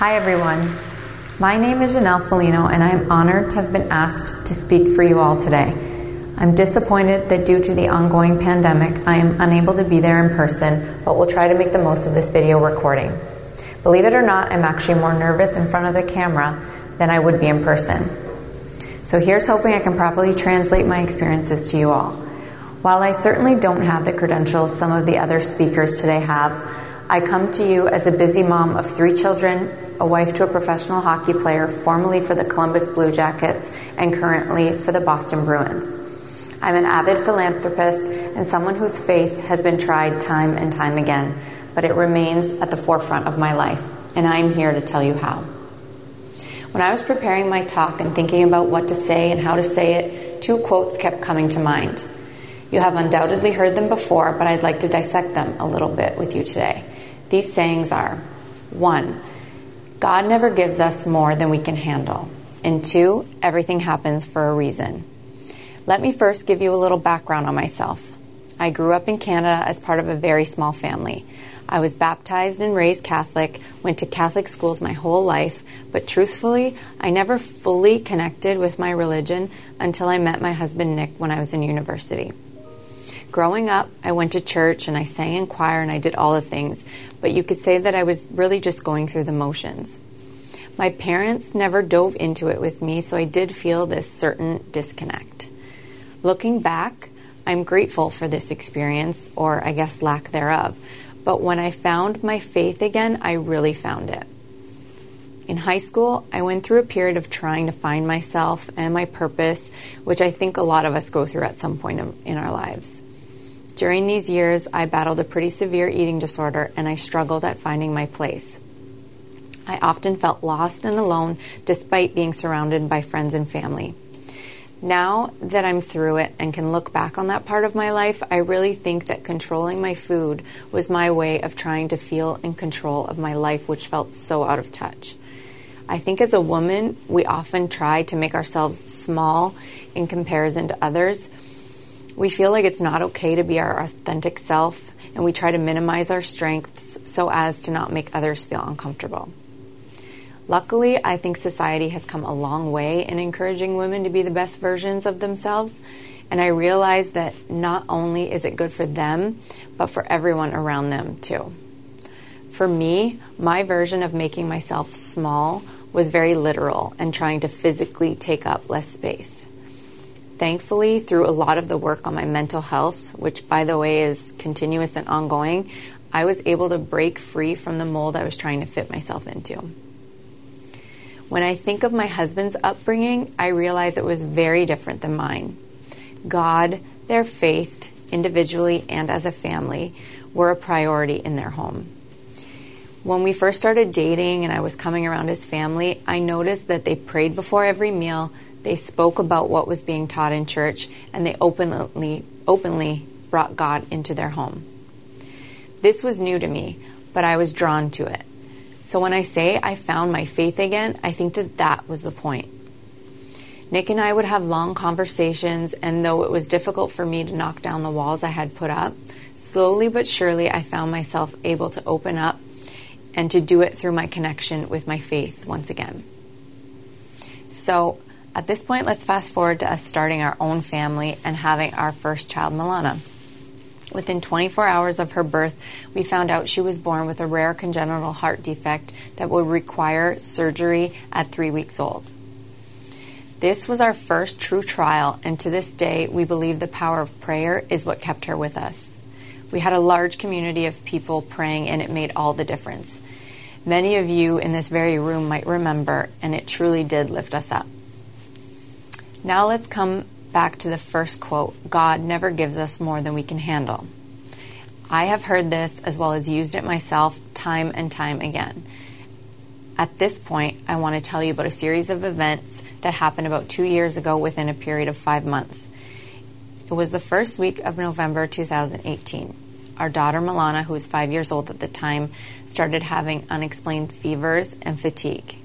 Hi, everyone. My name is Janelle Foligno, and I am honored to have been asked to speak for you all today. I'm disappointed that due to the ongoing pandemic, I am unable to be there in person, but will try to make the most of this video recording. Believe it or not, I'm actually more nervous in front of the camera than I would be in person. So here's hoping I can properly translate my experiences to you all. While I certainly don't have the credentials some of the other speakers today have, I come to you as a busy mom of three children, a wife to a professional hockey player, formerly for the Columbus Blue Jackets and currently for the Boston Bruins. I'm an avid philanthropist and someone whose faith has been tried time and time again, but it remains at the forefront of my life, and I'm here to tell you how. When I was preparing my talk and thinking about what to say and how to say it, two quotes kept coming to mind. You have undoubtedly heard them before, but I'd like to dissect them a little bit with you today. These sayings are 1. God never gives us more than we can handle. And 2. Everything happens for a reason. Let me first give you a little background on myself. I grew up in Canada as part of a very small family. I was baptized and raised Catholic, went to Catholic schools my whole life, but truthfully, I never fully connected with my religion until I met my husband Nick when I was in university. Growing up, I went to church and I sang in choir and I did all the things, but you could say that I was really just going through the motions. My parents never dove into it with me, so I did feel this certain disconnect. Looking back, I'm grateful for this experience, or I guess lack thereof. But when I found my faith again, I really found it. In high school, I went through a period of trying to find myself and my purpose, which I think a lot of us go through at some point in our lives. During these years, I battled a pretty severe eating disorder and I struggled at finding my place. I often felt lost and alone despite being surrounded by friends and family. Now that I'm through it and can look back on that part of my life, I really think that controlling my food was my way of trying to feel in control of my life, which felt so out of touch. I think as a woman, we often try to make ourselves small in comparison to others. We feel like it's not okay to be our authentic self, and we try to minimize our strengths so as to not make others feel uncomfortable. Luckily, I think society has come a long way in encouraging women to be the best versions of themselves. And I realize that not only is it good for them, but for everyone around them too. For me, my version of making myself small was very literal and trying to physically take up less space. Thankfully, through a lot of the work on my mental health, which by the way is continuous and ongoing, I was able to break free from the mold I was trying to fit myself into. When I think of my husband's upbringing, I realize it was very different than mine. God, their faith, individually and as a family, were a priority in their home. When we first started dating and I was coming around his family, I noticed that they prayed before every meal, they spoke about what was being taught in church, and they openly openly brought God into their home. This was new to me, but I was drawn to it. So when I say I found my faith again, I think that that was the point. Nick and I would have long conversations, and though it was difficult for me to knock down the walls I had put up, slowly but surely I found myself able to open up and to do it through my connection with my faith once again. So at this point, let's fast forward to us starting our own family and having our first child, Milana. Within 24 hours of her birth, we found out she was born with a rare congenital heart defect that would require surgery at three weeks old. This was our first true trial, and to this day, we believe the power of prayer is what kept her with us. We had a large community of people praying, and it made all the difference. Many of you in this very room might remember, and it truly did lift us up. Now let's come back to the first quote God never gives us more than we can handle. I have heard this as well as used it myself time and time again. At this point, I want to tell you about a series of events that happened about two years ago within a period of five months. It was the first week of November 2018. Our daughter Milana, who was five years old at the time, started having unexplained fevers and fatigue.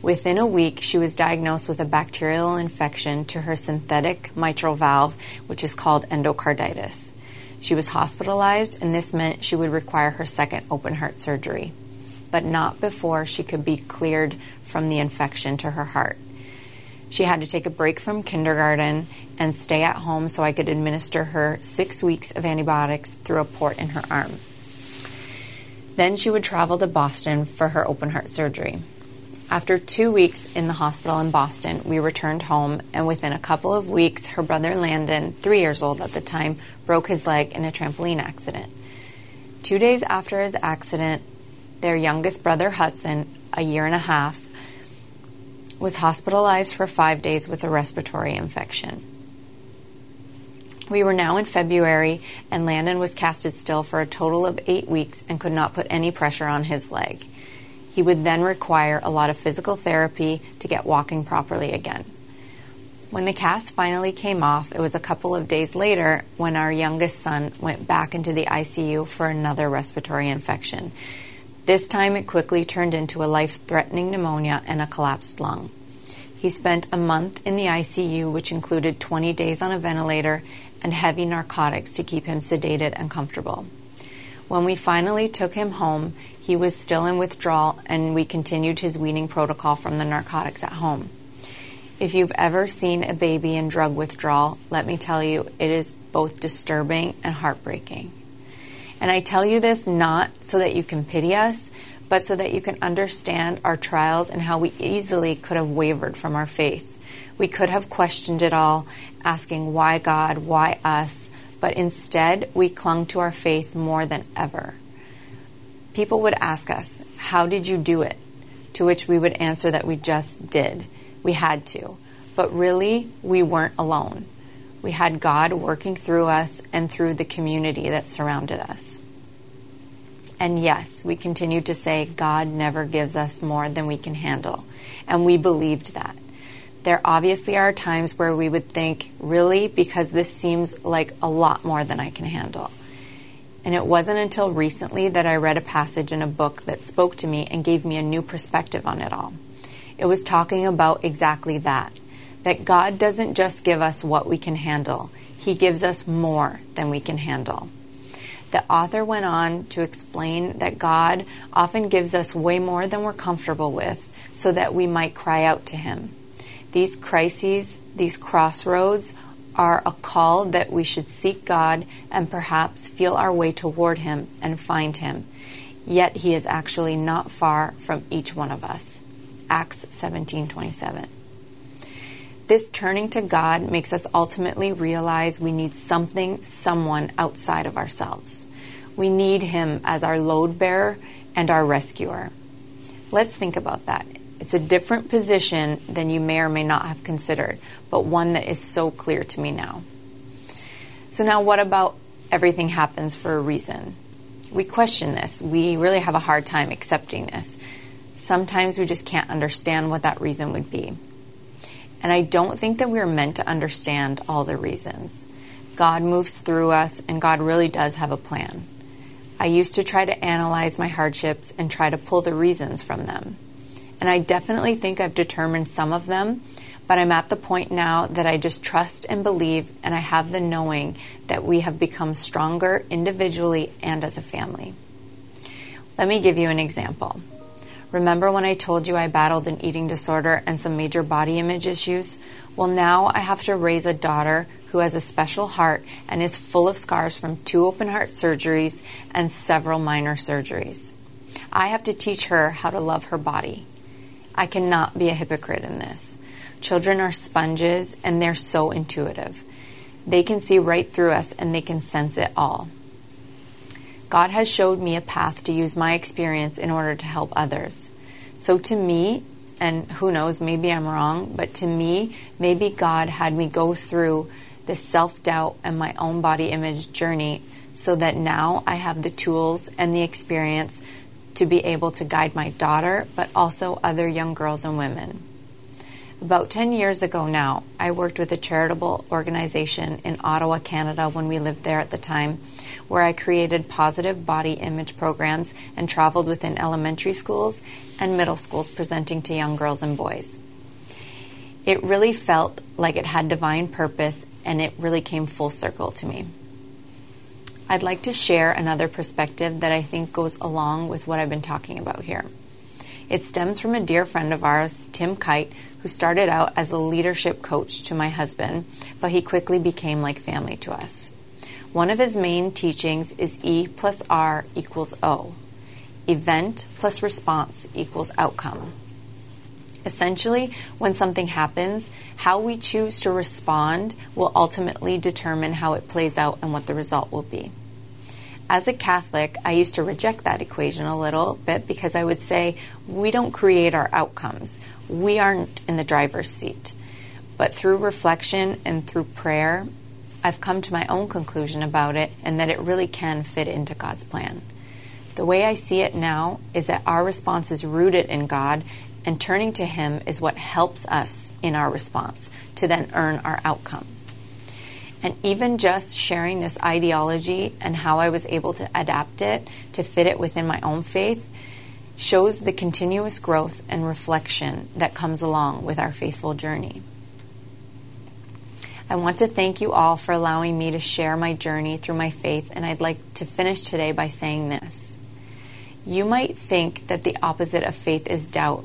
Within a week, she was diagnosed with a bacterial infection to her synthetic mitral valve, which is called endocarditis. She was hospitalized, and this meant she would require her second open heart surgery. but not before she could be cleared from the infection to her heart. She had to take a break from kindergarten and stay at home so I could administer her six weeks of antibiotics through a port in her arm. Then she would travel to Boston for her open heart surgery. After two weeks in the hospital in Boston, we returned home, and within a couple of weeks, her brother Landon, three years old at the time, broke his leg in a trampoline accident. Two days after his accident, their youngest brother, Hudson, a year and a half, was hospitalized for five days with a respiratory infection. We were now in February, and Landon was casted still for a total of eight weeks and could not put any pressure on his leg. He would then require a lot of physical therapy to get walking properly again. When the cast finally came off, it was a couple of days later when our youngest son went back into the ICU for another respiratory infection. This time it quickly turned into a life threatening pneumonia and a collapsed lung. He spent a month in the ICU, which included 20 days on a ventilator and heavy narcotics to keep him sedated and comfortable. When we finally took him home, he was still in withdrawal and we continued his weaning protocol from the narcotics at home. If you've ever seen a baby in drug withdrawal, let me tell you, it is both disturbing and heartbreaking. And I tell you this not so that you can pity us, but so that you can understand our trials and how we easily could have wavered from our faith. We could have questioned it all, asking, Why God? Why us? But instead, we clung to our faith more than ever. People would ask us, How did you do it? To which we would answer that we just did. We had to. But really, we weren't alone. We had God working through us and through the community that surrounded us. And yes, we continued to say, God never gives us more than we can handle. And we believed that. There obviously are times where we would think, really? Because this seems like a lot more than I can handle. And it wasn't until recently that I read a passage in a book that spoke to me and gave me a new perspective on it all. It was talking about exactly that that God doesn't just give us what we can handle, He gives us more than we can handle. The author went on to explain that God often gives us way more than we're comfortable with so that we might cry out to Him. These crises, these crossroads, are a call that we should seek God and perhaps feel our way toward Him and find Him. Yet He is actually not far from each one of us. Acts 17:27. This turning to God makes us ultimately realize we need something, someone outside of ourselves. We need Him as our load bearer and our rescuer. Let's think about that. It's a different position than you may or may not have considered, but one that is so clear to me now. So, now what about everything happens for a reason? We question this. We really have a hard time accepting this. Sometimes we just can't understand what that reason would be. And I don't think that we're meant to understand all the reasons. God moves through us, and God really does have a plan. I used to try to analyze my hardships and try to pull the reasons from them. And I definitely think I've determined some of them, but I'm at the point now that I just trust and believe, and I have the knowing that we have become stronger individually and as a family. Let me give you an example. Remember when I told you I battled an eating disorder and some major body image issues? Well, now I have to raise a daughter who has a special heart and is full of scars from two open heart surgeries and several minor surgeries. I have to teach her how to love her body. I cannot be a hypocrite in this. Children are sponges and they're so intuitive. They can see right through us and they can sense it all. God has showed me a path to use my experience in order to help others. So to me, and who knows, maybe I'm wrong, but to me, maybe God had me go through this self doubt and my own body image journey so that now I have the tools and the experience to be able to guide my daughter, but also other young girls and women. About 10 years ago now, I worked with a charitable organization in Ottawa, Canada, when we lived there at the time, where I created positive body image programs and traveled within elementary schools and middle schools presenting to young girls and boys. It really felt like it had divine purpose and it really came full circle to me. I'd like to share another perspective that I think goes along with what I've been talking about here. It stems from a dear friend of ours, Tim Kight, who started out as a leadership coach to my husband, but he quickly became like family to us. One of his main teachings is E plus R equals O. Event plus response equals outcome. Essentially, when something happens, how we choose to respond will ultimately determine how it plays out and what the result will be. As a Catholic, I used to reject that equation a little bit because I would say we don't create our outcomes. We aren't in the driver's seat. But through reflection and through prayer, I've come to my own conclusion about it and that it really can fit into God's plan. The way I see it now is that our response is rooted in God, and turning to Him is what helps us in our response to then earn our outcome. And even just sharing this ideology and how I was able to adapt it to fit it within my own faith shows the continuous growth and reflection that comes along with our faithful journey. I want to thank you all for allowing me to share my journey through my faith, and I'd like to finish today by saying this. You might think that the opposite of faith is doubt,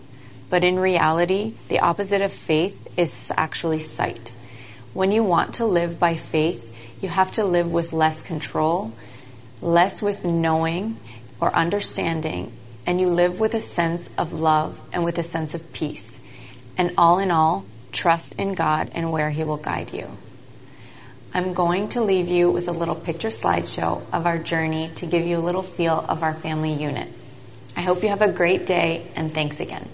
but in reality, the opposite of faith is actually sight. When you want to live by faith, you have to live with less control, less with knowing or understanding, and you live with a sense of love and with a sense of peace. And all in all, trust in God and where He will guide you. I'm going to leave you with a little picture slideshow of our journey to give you a little feel of our family unit. I hope you have a great day and thanks again.